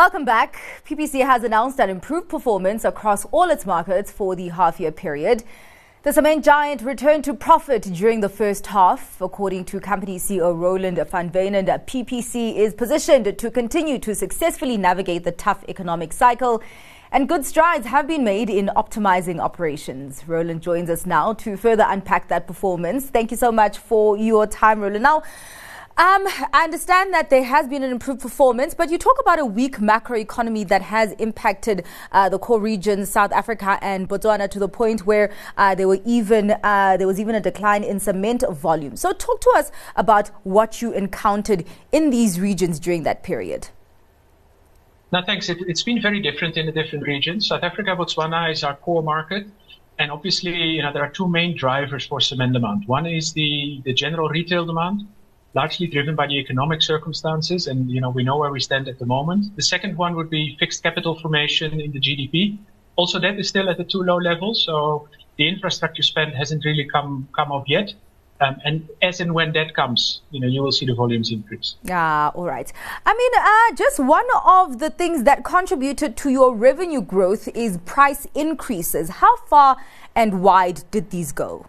Welcome back. PPC has announced an improved performance across all its markets for the half year period. The cement giant returned to profit during the first half. According to company CEO Roland van Wijnen, PPC is positioned to continue to successfully navigate the tough economic cycle. And good strides have been made in optimizing operations. Roland joins us now to further unpack that performance. Thank you so much for your time, Roland. Now, um, I understand that there has been an improved performance, but you talk about a weak macroeconomy that has impacted uh, the core regions, South Africa and Botswana, to the point where uh, there were even uh, there was even a decline in cement volume. So, talk to us about what you encountered in these regions during that period. No, thanks. It, has been very different in the different regions. South Africa, Botswana is our core market. And obviously, you know, there are two main drivers for cement demand. One is the, the general retail demand, largely driven by the economic circumstances. And, you know, we know where we stand at the moment. The second one would be fixed capital formation in the GDP. Also, that is still at a too low level. So the infrastructure spend hasn't really come, come up yet. Um, and as and when that comes, you know, you will see the volumes increase. Yeah, all right. I mean, uh, just one of the things that contributed to your revenue growth is price increases. How far and wide did these go?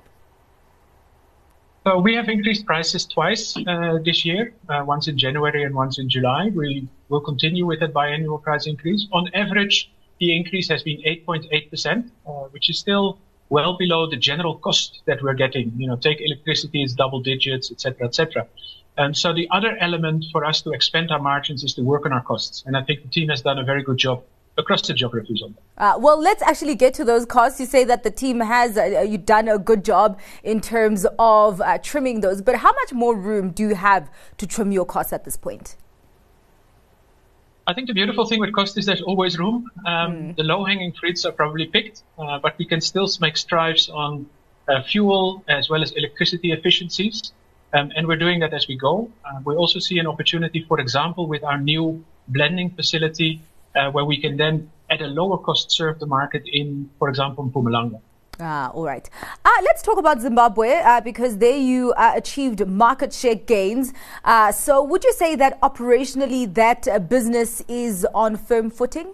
So we have increased prices twice uh, this year, uh, once in January and once in July. We will continue with that biannual price increase. On average, the increase has been 8.8%, uh, which is still well below the general cost that we're getting. You know, take electricity is double digits, etc., etc. And so the other element for us to expand our margins is to work on our costs. And I think the team has done a very good job across the geographies on that. Uh, well, let's actually get to those costs. You say that the team has uh, uh, you done a good job in terms of uh, trimming those, but how much more room do you have to trim your costs at this point? I think the beautiful thing with cost is there's always room. Um, mm. The low-hanging fruits are probably picked, uh, but we can still make strides on uh, fuel as well as electricity efficiencies. Um, and we're doing that as we go. we also see an opportunity, for example, with our new blending facility uh, where we can then at a lower cost serve the market in, for example, Mpumalanga. Ah, all right. Uh, let's talk about Zimbabwe uh, because there you uh, achieved market share gains. Uh, so, would you say that operationally that uh, business is on firm footing?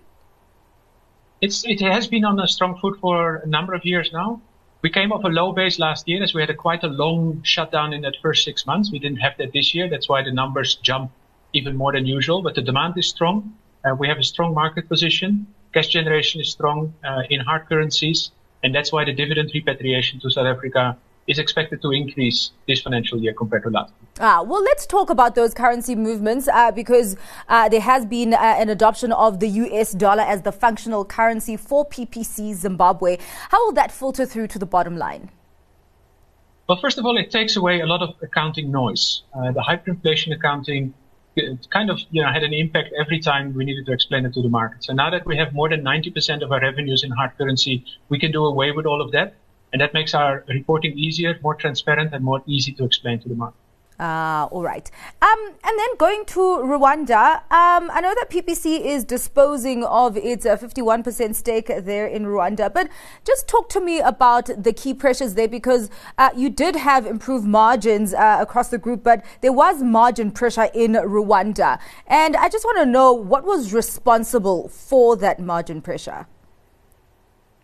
It's, it has been on a strong foot for a number of years now. We came off a low base last year as we had a quite a long shutdown in that first six months. We didn't have that this year. That's why the numbers jump even more than usual. But the demand is strong. Uh, we have a strong market position. Cash generation is strong uh, in hard currencies, and that's why the dividend repatriation to South Africa is expected to increase this financial year compared to last year. Ah, well, let's talk about those currency movements uh, because uh, there has been uh, an adoption of the US dollar as the functional currency for PPC Zimbabwe. How will that filter through to the bottom line? Well, first of all, it takes away a lot of accounting noise. Uh, the hyperinflation accounting it kind of you know had an impact every time we needed to explain it to the market. So now that we have more than 90% of our revenues in hard currency, we can do away with all of that, and that makes our reporting easier, more transparent, and more easy to explain to the market. Uh, all right. Um, and then going to Rwanda, um, I know that PPC is disposing of its uh, 51% stake there in Rwanda, but just talk to me about the key pressures there because uh, you did have improved margins uh, across the group, but there was margin pressure in Rwanda. And I just want to know what was responsible for that margin pressure.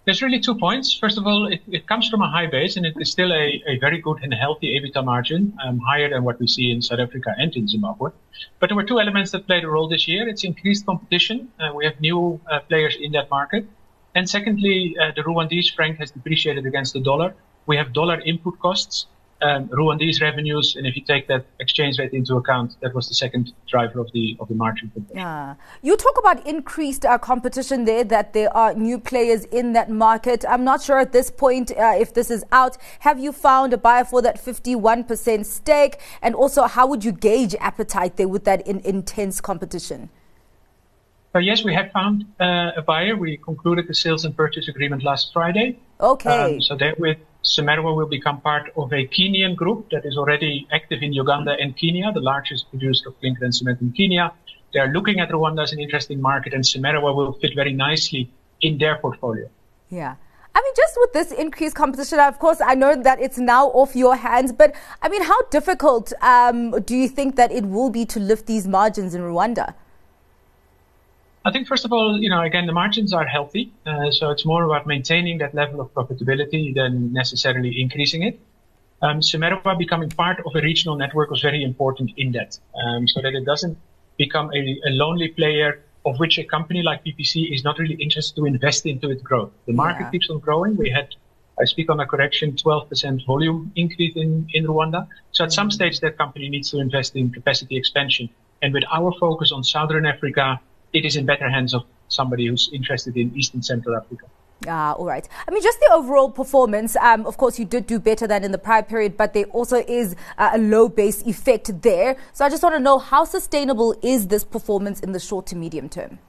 There's really two points. First of all, it, it comes from a high base and it is still a, a very good and healthy EBITDA margin, um, higher than what we see in South Africa and in Zimbabwe. But there were two elements that played a role this year. It's increased competition. Uh, we have new uh, players in that market. And secondly, uh, the Rwandese franc has depreciated against the dollar. We have dollar input costs Rwandese revenues, and if you take that exchange rate into account, that was the second driver of the of the margin. Yeah, you talk about increased uh, competition there. That there are new players in that market. I'm not sure at this point uh, if this is out. Have you found a buyer for that 51% stake? And also, how would you gauge appetite there with that in, intense competition? Uh, yes, we have found uh, a buyer. We concluded the sales and purchase agreement last Friday. Okay. Um, so that with CIMERWA will become part of a Kenyan group that is already active in Uganda and Kenya, the largest producer of clinker and cement in Kenya. They are looking at Rwanda as an interesting market, and CIMERWA will fit very nicely in their portfolio. Yeah. I mean, just with this increased competition, of course, I know that it's now off your hands, but I mean, how difficult um, do you think that it will be to lift these margins in Rwanda? I think first of all, you know, again, the margins are healthy, uh, so it's more about maintaining that level of profitability than necessarily increasing it. Um, CIMERWA becoming part of a regional network was very important in that, um, so that it doesn't become a, a, lonely player of which a company like PPC is not really interested to invest into its growth. The market yeah. keeps on growing. We had, I speak on a correction, 12% volume increase in, in Rwanda. So at some stage, that company needs to invest in capacity expansion. And with our focus on Southern Africa, it is in better hands of somebody who's interested in East and Central Africa. Ah, all right. I mean, just the overall performance. Um, of course, you did do better than in the prior period, but there also is uh, a low base effect there. So I just want to know how sustainable is this performance in the short to medium term?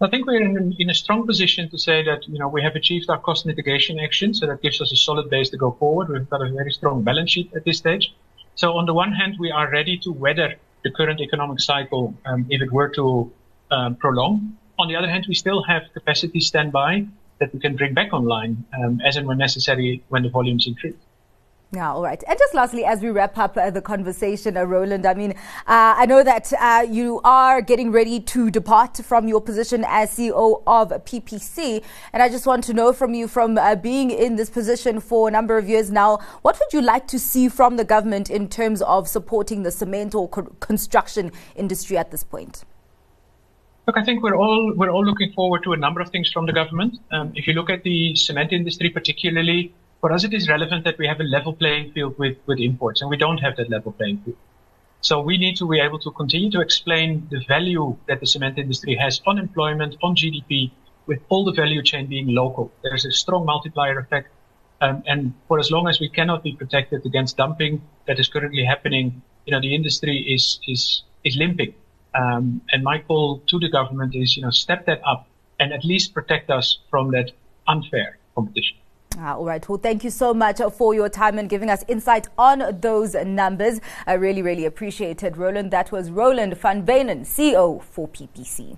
I think we're in, in, a strong position to say that you know we have achieved our cost mitigation action, so that gives us a solid base to go forward. We've got a very strong balance sheet at this stage. So on the one hand, we are ready to weather the current economic cycle um, if it were to um, prolong. On the other hand, we still have capacity standby that we can bring back online um, as and when necessary when the volumes increase. Yeah, all right. And just lastly, as we wrap up uh, the conversation, uh, Roland, I mean, uh, I know that uh, you are getting ready to depart from your position as CEO of PPC. And I just want to know from you, from uh, being in this position for a number of years now, what would you like to see from the government in terms of supporting the cement or co- construction industry at this point? Look, I think we're all we're all looking forward to a number of things from the government. Um, if you look at the cement industry, particularly, for us, it is relevant that we have a level playing field with, with imports, and we don't have that level playing field. So we need to be able to continue to explain the value that the cement industry has on employment, on GDP, with all the value chain being local. There's a strong multiplier effect. Um, and for as long as we cannot be protected against dumping that is currently happening, you know, the industry is, is, is limping. Um, and my call to the government is, you know, step that up and at least protect us from that unfair competition. Ah, all right. Well, thank you so much for your time and giving us insight on those numbers. I really, really appreciate it, Roland. That was Roland van Wijnen, CEO for PPC.